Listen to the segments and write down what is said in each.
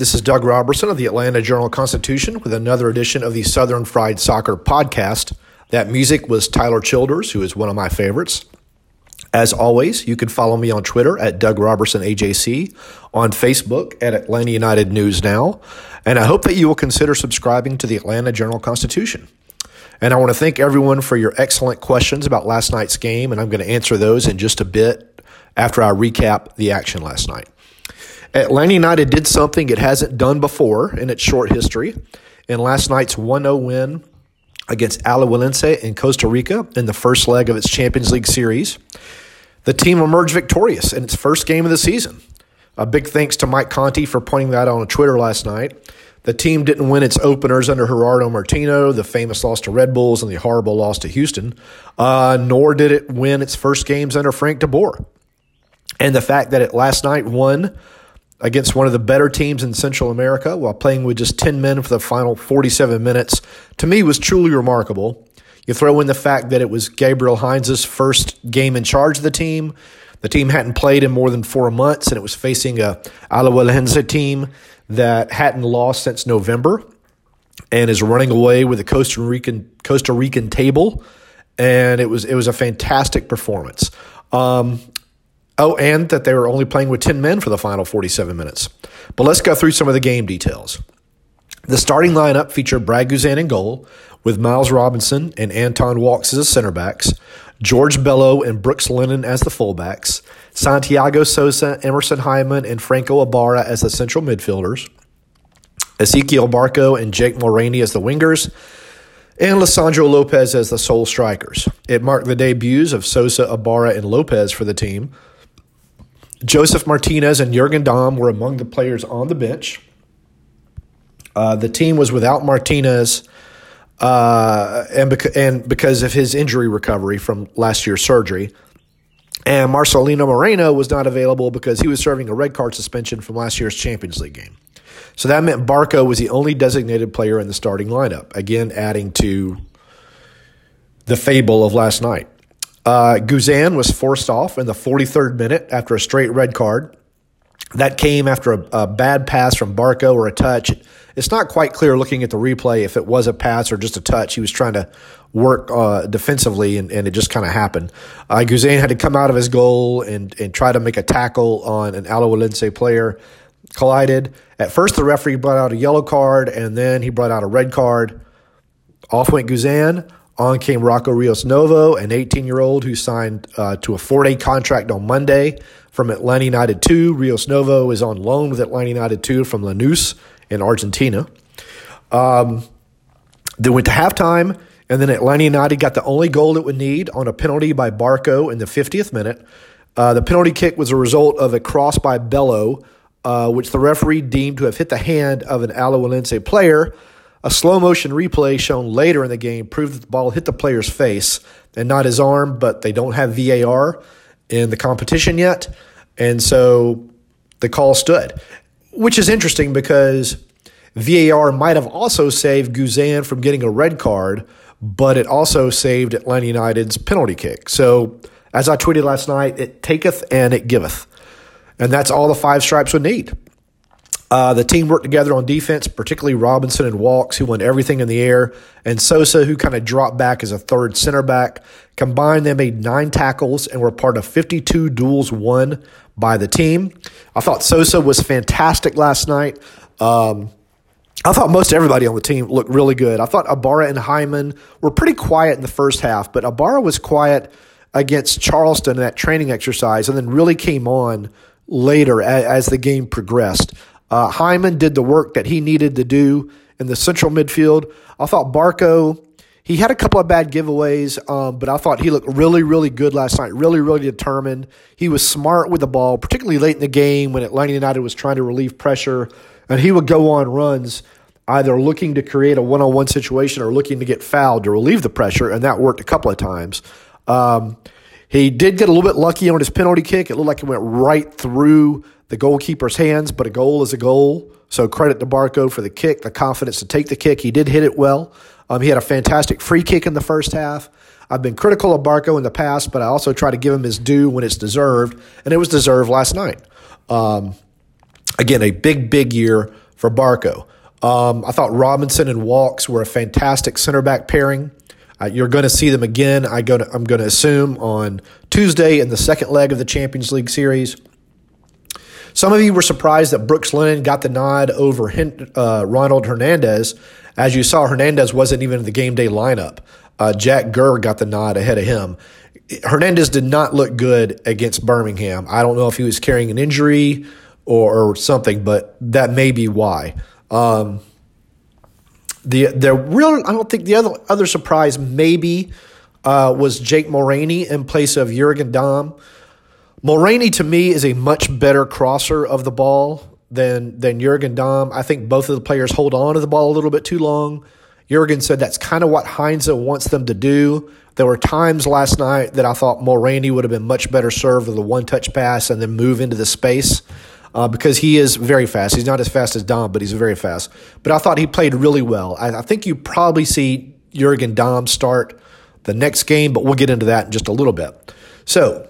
This is Doug Roberson of the Atlanta Journal Constitution with another edition of the Southern Fried Soccer podcast. That music was Tyler Childers, who is one of my favorites. As always, you can follow me on Twitter at Doug Roberson AJC, on Facebook at Atlanta United News Now, and I hope that you will consider subscribing to the Atlanta Journal Constitution. And I want to thank everyone for your excellent questions about last night's game, and I'm going to answer those in just a bit after I recap the action last night. Atlanta United did something it hasn't done before in its short history. In last night's 1 0 win against Alajuelense in Costa Rica in the first leg of its Champions League series, the team emerged victorious in its first game of the season. A big thanks to Mike Conti for pointing that out on Twitter last night. The team didn't win its openers under Gerardo Martino, the famous loss to Red Bulls and the horrible loss to Houston, uh, nor did it win its first games under Frank DeBoer. And the fact that it last night won against one of the better teams in Central America while playing with just 10 men for the final 47 minutes, to me was truly remarkable. You throw in the fact that it was Gabriel Heinze's first game in charge of the team. The team hadn't played in more than four months, and it was facing a Alajuelense team that hadn't lost since November and is running away with the Costa Rican Costa Rican table. And it was it was a fantastic performance. Um, Oh, and that they were only playing with 10 men for the final 47 minutes. But let's go through some of the game details. The starting lineup featured Brad Guzan in goal, with Miles Robinson and Anton Walkes as center backs, George Bello and Brooks Lennon as the fullbacks, Santiago Sosa, Emerson Hyndman, and Franco Ibarra as the central midfielders, Ezequiel Barco and Jake Mulraney as the wingers, and Lisandro Lopez as the sole strikers. It marked the debuts of Sosa, Ibarra, and Lopez for the team, Josef Martinez and Jurgen Damm were among the players on the bench. Uh, the team was without Martinez, uh, and, beca- and because of his injury recovery from last year's surgery. And Marcelino Moreno was not available because he was serving a red card suspension from last year's Champions League game. So that meant Barco was the only designated player in the starting lineup, again, adding to the fable of last night. Uh, Guzan was forced off in the 43rd minute after a straight red card. That came after a, a, bad pass from Barco or a touch. It's not quite clear looking at the replay if it was a pass or just a touch. He was trying to work uh, defensively, and, and, it just kind of happened. Uh, Guzan had to come out of his goal and, and try to make a tackle on an Alajuelense player. Collided. At first, the referee brought out a yellow card, and then he brought out a red card. Off went Guzan. On came Rocco Rios Novo, an 18 year old who signed uh, to a four day contract on Monday from Atlanta United 2. Rios Novo is on loan with Atlanta United 2 from Lanús in Argentina. Um, they went to halftime, and then Atlanta United got the only goal it would need on a penalty by Barco in the 50th minute. Uh, the penalty kick was a result of a cross by Bello, uh, which the referee deemed to have hit the hand of an Alajuelense player. A slow motion replay shown later in the game proved that the ball hit the player's face and not his arm, but they don't have VAR in the competition yet. And so the call stood, which is interesting because VAR might have also saved Guzan from getting a red card, but it also saved Atlanta United's penalty kick. So, as I tweeted last night, it taketh and it giveth. And that's all the five stripes would need. Uh, the team worked together on defense, particularly Robinson and Walkes, who won everything in the air, and Sosa, who kind of dropped back as a third center back. Combined, they made nine tackles and were part of 52 duels won by the team. I thought Sosa was fantastic last night. Um, I thought most everybody on the team looked really good. I thought Ibarra and Hyndman were pretty quiet in the first half, but Ibarra was quiet against Charleston in that training exercise and then really came on later as the game progressed. Uh, Hyndman did the work that he needed to do in the central midfield. I thought Barco, he had a couple of bad giveaways, um, but I thought he looked really, really good last night, really, really determined. He was smart with the ball, particularly late in the game when Atlanta United was trying to relieve pressure, and he would go on runs either looking to create a one on one situation or looking to get fouled to relieve the pressure, and that worked a couple of times. Um, he did get a little bit lucky on his penalty kick. It looked like it went right through the goalkeeper's hands, but a goal is a goal. So credit to Barco for the kick, the confidence to take the kick. He did hit it well. Um, he had a fantastic free kick in the first half. I've been critical of Barco in the past, but I also try to give him his due when it's deserved, and it was deserved last night. Um, again, a big, big year for Barco. Um, I thought Robinson and Walkes were a fantastic center back pairing. Uh, you're going to see them again. I to, I'm going to assume on Tuesday in the second leg of the Champions League series. Some of you were surprised that Brooks Lennon got the nod over uh, Ronald Hernandez. As you saw, Hernandez wasn't even in the game day lineup. Uh, Jack Gurr got the nod ahead of him. Hernandez did not look good against Birmingham. I don't know if he was carrying an injury or, or something, but that may be why. Um, the the real I don't think the other other surprise maybe uh, was Jake Mulraney in place of Jurgen Damm. Mulraney to me is a much better crosser of the ball than than Jurgen Damm. I think both of the players hold on to the ball a little bit too long. Jurgen said that's kind of what Heinze wants them to do. There were times last night that I thought Mulraney would have been much better served with a one touch pass and then move into the space uh, because he is very fast. He's not as fast as Damm, but he's very fast. But I thought he played really well. I, I think you probably see Jurgen Damm start the next game, but we'll get into that in just a little bit. So,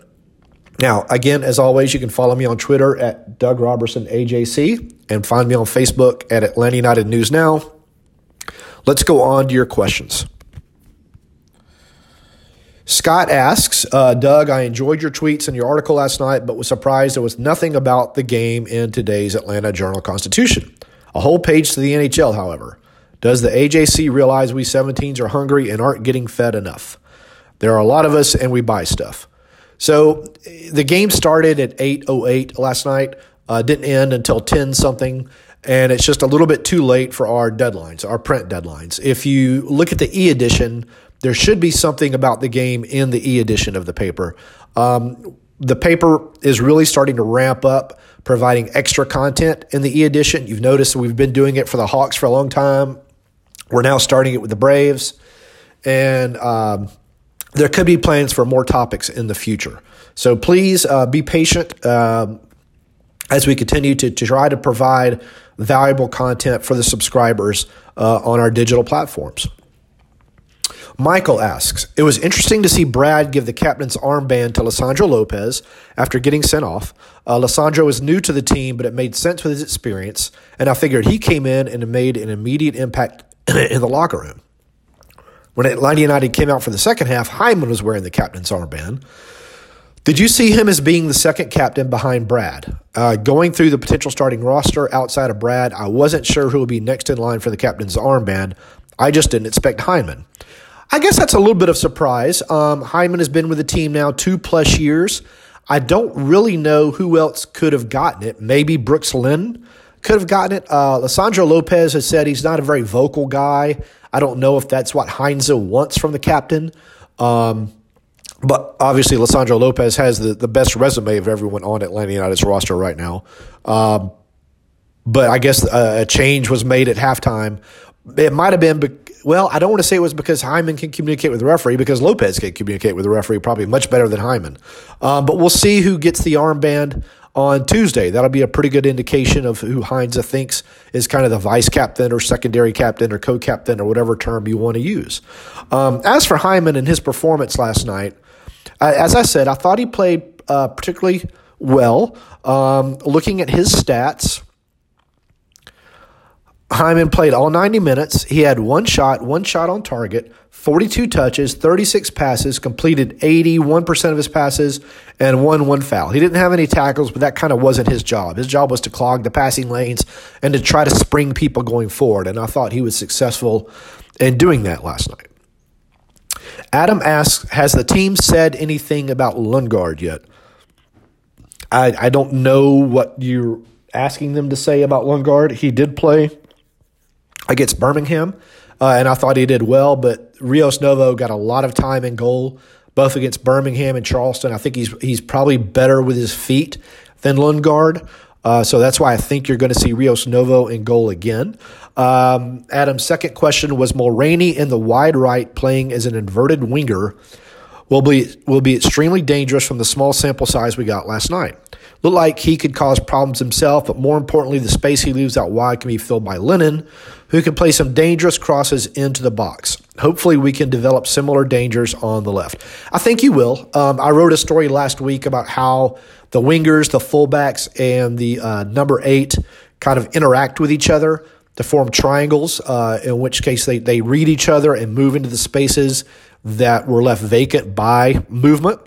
now, again, as always, you can follow me on Twitter at Doug Roberson AJC and find me on Facebook at Atlanta United News Now. Let's go on to your questions. Scott asks, uh, Doug, I enjoyed your tweets and your article last night, but was surprised there was nothing about the game in today's Atlanta Journal Constitution. A whole page to the NHL, however. Does the AJC realize we 17s are hungry and aren't getting fed enough? There are a lot of us and we buy stuff. So the game started at 8.08 last night, uh, didn't end until 10 something, and it's just a little bit too late for our deadlines, our print deadlines. If you look at the e edition, there should be something about the game in the e edition of the paper. Um, the paper is really starting to ramp up, providing extra content in the e edition. You've noticed we've been doing it for the Hawks for a long time. We're now starting it with the Braves, and um, there could be plans for more topics in the future. So please uh, be patient um, as we continue to, to try to provide valuable content for the subscribers uh, on our digital platforms. Michael asks, It was interesting to see Brad give the captain's armband to Lisandro Lopez after getting sent off. Uh, Lisandro is new to the team, but it made sense with his experience, and I figured he came in and made an immediate impact in the locker room. When Atlanta United came out for the second half, Hyndman was wearing the captain's armband. Did you see him as being the second captain behind Brad? Uh, going through the potential starting roster outside of Brad, I wasn't sure who would be next in line for the captain's armband. I just didn't expect Hyndman. I guess that's a little bit of surprise. Um, Hyndman has been with the team now two plus years. I don't really know who else could have gotten it. Maybe Brooks Lennon could have gotten it. Uh, Lisandro Lopez has said he's not a very vocal guy. I don't know if that's what Heinze wants from the captain. Um, but obviously, Lisandro Lopez has the, the best resume of everyone on Atlanta United's roster right now. Um, but I guess a, a change was made at halftime. It might have been well, I don't want to say it was because Hyndman can communicate with the referee because Lopez can communicate with the referee probably much better than Hyndman. Um, but we'll see who gets the armband on Tuesday. That'll be a pretty good indication of who Heinze thinks is kind of the vice captain or secondary captain or co captain or whatever term you want to use. Um, as for Hyndman and his performance last night, uh, as I said, I thought he played uh, particularly well. Um, looking at his stats, Hyndman played all 90 minutes. He had one shot, one shot on target, 42 touches, 36 passes, completed 81% of his passes, and won one foul. He didn't have any tackles, but that kind of wasn't his job. His job was to clog the passing lanes and to try to spring people going forward. And I thought he was successful in doing that last night. Adam asks Has the team said anything about Lundgaard yet? I, I don't know what you're asking them to say about Lundgaard. He did play against Birmingham, uh, and I thought he did well. But Rios Novo got a lot of time in goal, both against Birmingham and Charleston. I think he's he's probably better with his feet than Lundgaard. Uh, so that's why I think you're going to see Rios Novo in goal again. Um, Adam's second question was Mulraney in the wide right playing as an inverted winger will be will be extremely dangerous from the small sample size we got last night. Looked like he could cause problems himself, but more importantly, the space he leaves out wide can be filled by Lennon, who can play some dangerous crosses into the box. Hopefully, we can develop similar dangers on the left. I think you will. Um, I wrote a story last week about how the wingers, the fullbacks, and the uh, number eight kind of interact with each other to form triangles, uh, in which case they, they read each other and move into the spaces that were left vacant by movement.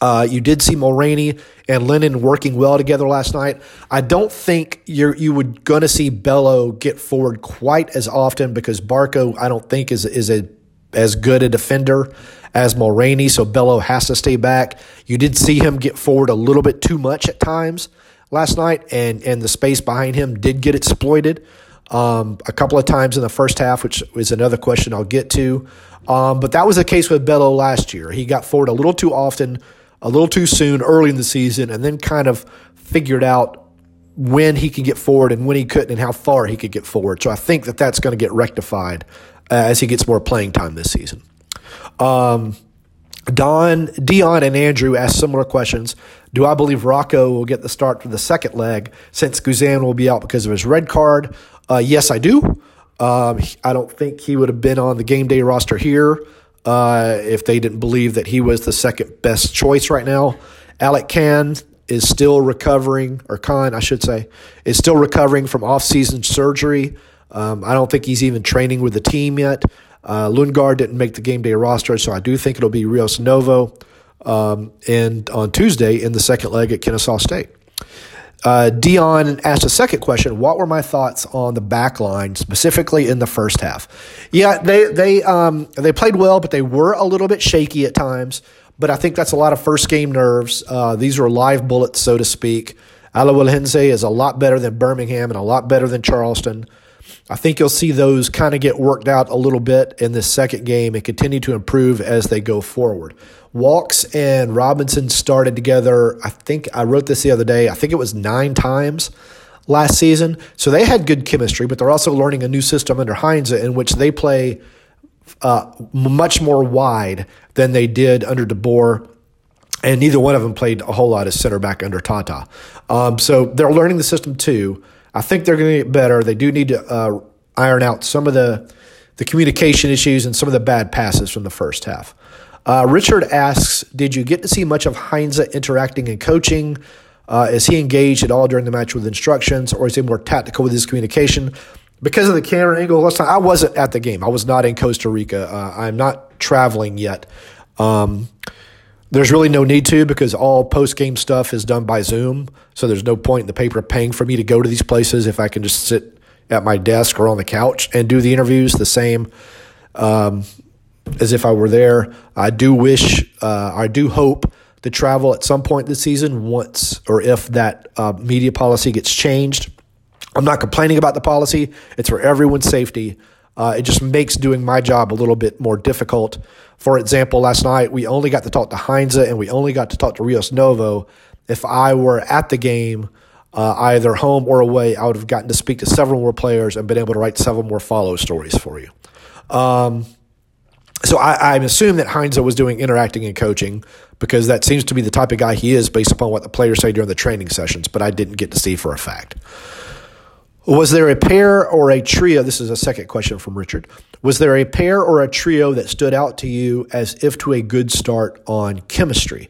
Uh, you did see Mulraney and Lennon working well together last night. I don't think you're you would to see Bello get forward quite as often because Barco I don't think is is a as good a defender as Mulraney, so Bello has to stay back. You did see him get forward a little bit too much at times last night, and and the space behind him did get exploited um, a couple of times in the first half, which is another question I'll get to. Um, but that was the case with Bello last year. He got forward a little too often, a little too soon early in the season, and then kind of figured out when he could get forward and when he couldn't and how far he could get forward. So I think that that's going to get rectified uh, as he gets more playing time this season. Um, Don, Dion, and Andrew asked similar questions. Do I believe Rocco will get the start for the second leg since Guzan will be out because of his red card? Uh, yes, I do. Um, I don't think he would have been on the game day roster here uh, if they didn't believe that he was the second best choice right now. Alec Kann is still recovering, or Khan, I should say, is still recovering from off-season surgery. Um, I don't think he's even training with the team yet. Uh, Lundgaard didn't make the game day roster, so I do think it'll be Rios Novo um, and on Tuesday in the second leg at Kennesaw State. Uh, Dion asked a second question. What were my thoughts on the back line, specifically in the first half? Yeah, they they um, they played well, but they were a little bit shaky at times. But I think that's a lot of first game nerves. Uh, these were live bullets, so to speak. Alajuelense is a lot better than Birmingham and a lot better than Charleston. I think you'll see those kind of get worked out a little bit in this second game and continue to improve as they go forward. Walkes and Robinson started together. I think I wrote this the other day. I think it was nine times last season. So they had good chemistry, but they're also learning a new system under Heinze in which they play uh, much more wide than they did under DeBoer. And neither one of them played a whole lot as center back under Tata. Um, so they're learning the system too. I think they're going to get better. They do need to uh, iron out some of the the communication issues and some of the bad passes from the first half. Uh, Richard asks, did you get to see much of Heinze interacting and coaching? Uh, is he engaged at all during the match with instructions, or is he more tactical with his communication? Because of the camera angle last time, I wasn't at the game. I was not in Costa Rica. Uh, I'm not traveling yet. Um, there's really no need to because all post game stuff is done by Zoom. So there's no point in the paper paying for me to go to these places if I can just sit at my desk or on the couch and do the interviews the same. Um, as if I were there. I do wish, uh, I do hope to travel at some point this season once or if that uh, media policy gets changed. I'm not complaining about the policy, it's for everyone's safety. Uh, it just makes doing my job a little bit more difficult. For example, last night we only got to talk to Heinze and we only got to talk to Rios Novo. If I were at the game, uh, either home or away, I would have gotten to speak to several more players and been able to write several more follow stories for you. Um, so I, I assume that Heinze was doing interacting and coaching because that seems to be the type of guy he is based upon what the players say during the training sessions, but I didn't get to see for a fact. Was there a pair or a trio? This is a second question from Richard. Was there a pair or a trio that stood out to you as if to a good start on chemistry?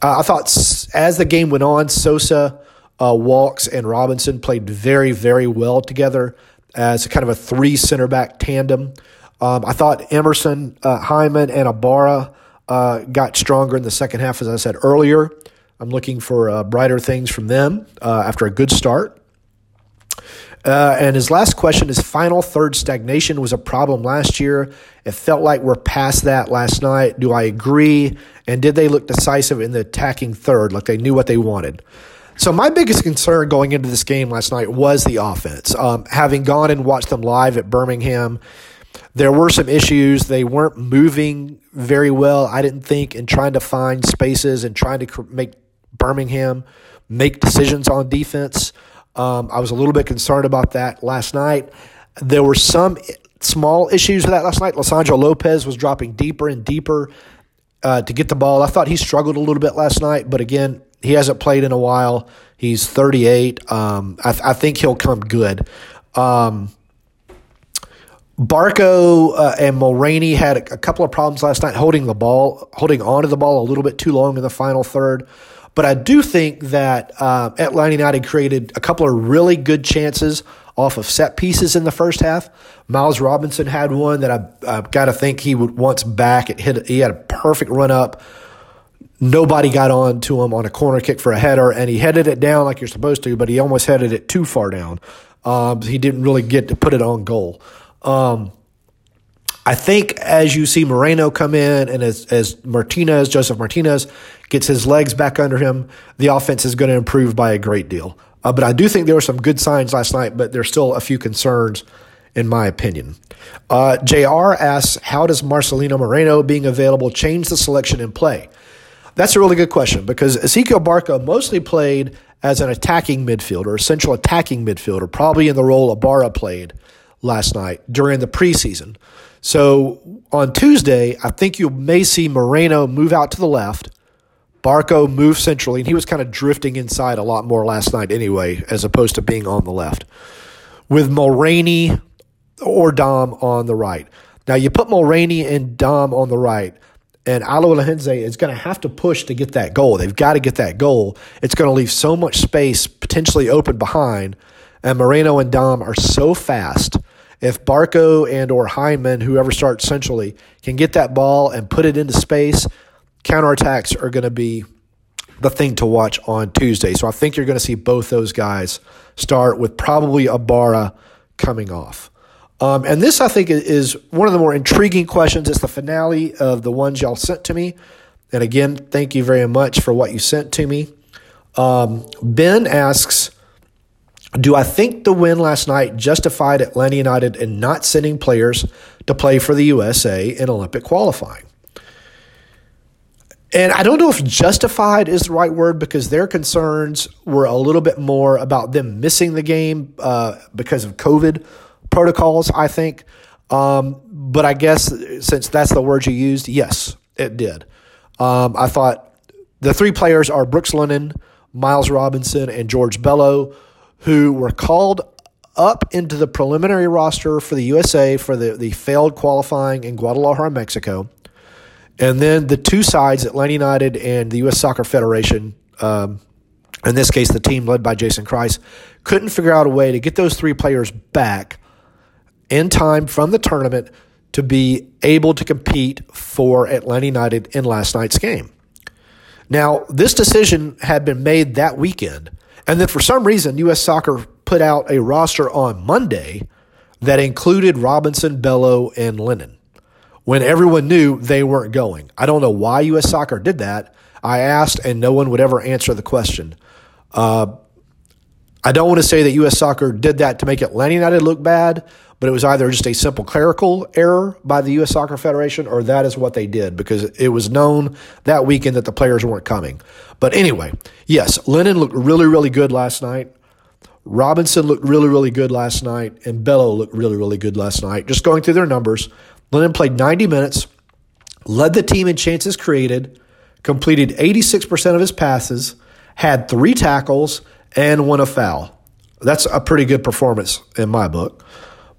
Uh, I thought as the game went on, Sosa, uh, Walkes, and Robinson played very, very well together. as kind of a three center back tandem. Um, I thought Emerson, uh, Hyndman, and Ibarra uh, got stronger in the second half, as I said earlier. I'm looking for uh, brighter things from them uh, after a good start. Uh, and his last question is final third stagnation was a problem last year. It felt like we're past that last night. Do I agree? And did they look decisive in the attacking third, like they knew what they wanted? So my biggest concern going into this game last night was the offense. Um, having gone and watched them live at Birmingham, there were some issues. They weren't moving very well, I didn't think, in trying to find spaces and trying to make Birmingham make decisions on defense. Um, I was a little bit concerned about that last night. There were some small issues with that last night. Lisandro Lopez was dropping deeper and deeper uh, to get the ball. I thought he struggled a little bit last night, but again, he hasn't played in a while. He's 38. Um, I, th- I, think he'll come good. Um, Barco uh, and Mulraney had a, couple of problems last night holding the ball, holding onto the ball a little bit too long in the final third. But I do think that uh, Atlanta United created a couple of really good chances off of set pieces in the first half. Miles Robinson had one that I, I've got to think he would once back. It hit. He had a perfect run up Nobody got on to him on a corner kick for a header, and he headed it down like you're supposed to, but he almost headed it too far down. Um, he didn't really get to put it on goal. Um, I think as you see Moreno come in and as, as Martinez, Josef Martinez, gets his legs back under him, the offense is going to improve by a great deal. Uh, but I do think there were some good signs last night, but there's still a few concerns, in my opinion. Uh, JR asks, How does Marcelino Moreno being available change the selection in play? That's a really good question because Ezequiel Barco mostly played as an attacking midfielder, central attacking midfielder, probably in the role Ibarra played last night during the preseason. So on Tuesday, I think you may see Moreno move out to the left, Barco move centrally, and he was kind of drifting inside a lot more last night anyway, as opposed to being on the left. With Mulraney or Damm on the right. Now you put Mulraney and Damm on the right and Alo is going to have to push to get that goal. They've got to get that goal. It's going to leave so much space potentially open behind. And Moreno and Damm are so fast. If Barco and or Hyndman, whoever starts centrally, can get that ball and put it into space, counterattacks are going to be the thing to watch on Tuesday. So I think you're going to see both those guys start with probably Ibarra coming off. Um, and this, I think, is one of the more intriguing questions. It's the finale of the ones y'all sent to me. And again, thank you very much for what you sent to me. Um, ben asks Do I think the win last night justified Atlanta United in not sending players to play for the USA in Olympic qualifying? And I don't know if justified is the right word because their concerns were a little bit more about them missing the game uh, because of COVID protocols, I think. Um, but I guess since that's the word you used, yes, it did. Um, I thought the three players are Brooks Lennon, Miles Robinson, and George Bello, who were called up into the preliminary roster for the USA for the, the failed qualifying in Guadalajara, Mexico. And then the two sides, Atlanta United and the U.S. Soccer Federation, um, in this case, the team led by Jason Kreis, couldn't figure out a way to get those three players back in time from the tournament to be able to compete for Atlanta United in last night's game. Now, this decision had been made that weekend, and then for some reason, U.S. Soccer put out a roster on Monday that included Robinson, Bello, and Lennon when everyone knew they weren't going. I don't know why U.S. Soccer did that. I asked, and no one would ever answer the question. Uh, I don't want to say that U.S. Soccer did that to make Atlanta United look bad, but it was either just a simple clerical error by the U.S. Soccer Federation or that is what they did because it was known that weekend that the players weren't coming. But anyway, yes, Lennon looked really, really good last night. Robinson looked really, really good last night, and Bello looked really, really good last night. Just going through their numbers, Lennon played 90 minutes, led the team in chances created, completed 86% of his passes, had three tackles, and won a foul. That's a pretty good performance in my book.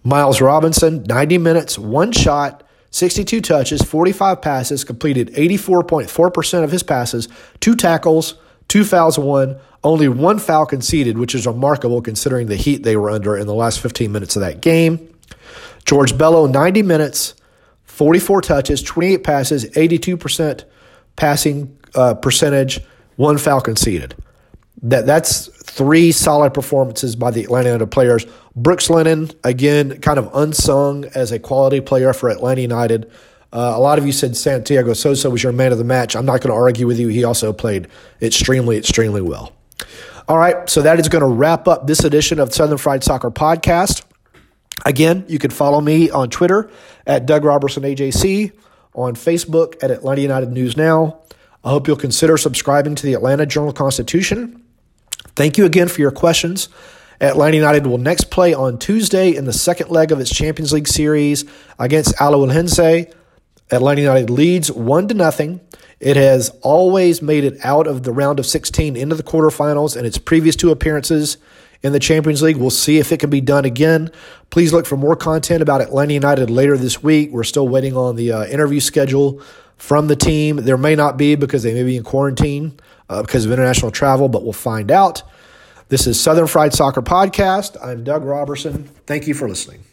Miles Robinson, 90 minutes, one shot, 62 touches, 45 passes, completed 84.4% of his passes, two tackles, two fouls, one, only one foul conceded, which is remarkable considering the heat they were under in the last 15 minutes of that game. George Bello, 90 minutes, 44 touches, 28 passes, 82% passing uh, percentage, one foul conceded. That that's three solid performances by the Atlanta United players. Brooks Lennon, again, kind of unsung as a quality player for Atlanta United. Uh, a lot of you said Santiago Sosa was your man of the match. I'm not going to argue with you. He also played extremely, extremely well. All right, so that is going to wrap up this edition of Southern Fried Soccer Podcast. Again, you can follow me on Twitter at Doug Roberson AJC, on Facebook at Atlanta United News Now. I hope you'll consider subscribing to the Atlanta Journal Constitution. Thank you again for your questions. Atlanta United will next play on Tuesday in the second leg of its Champions League series against Alajuelense. Atlanta United leads one to nothing. It has always made it out of the round of 16 into the quarterfinals in its previous two appearances in the Champions League. We'll see if it can be done again. Please look for more content about Atlanta United later this week. We're still waiting on the uh, interview schedule from the team. There may not be because they may be in quarantine uh, because of international travel, but we'll find out. This is Southern Fried Soccer Podcast. I'm Doug Roberson. Thank you for listening.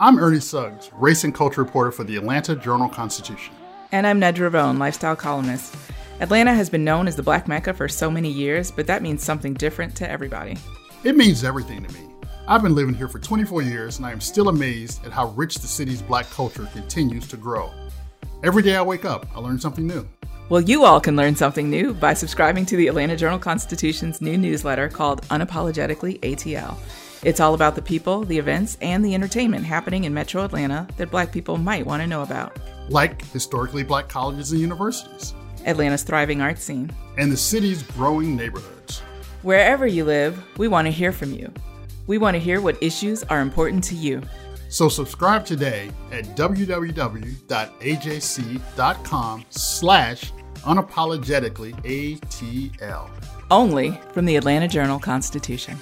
I'm Ernie Suggs, race and culture reporter for the Atlanta Journal Constitution. And I'm Nedra Rhone, lifestyle columnist. Atlanta has been known as the Black Mecca for so many years, but that means something different to everybody. It means everything to me. I've been living here for 24 years, and I am still amazed at how rich the city's black culture continues to grow. Every day I wake up, I learn something new. Well, you all can learn something new by subscribing to the Atlanta Journal Constitution's new newsletter called Unapologetically ATL. It's all about the people, the events, and the entertainment happening in Metro Atlanta that black people might want to know about. Like historically black colleges and universities, Atlanta's thriving art scene, and the city's growing neighborhoods. Wherever you live, we want to hear from you. We want to hear what issues are important to you. So subscribe today at www.ajc.com slash unapologetically ATL. Only from the Atlanta Journal Constitution.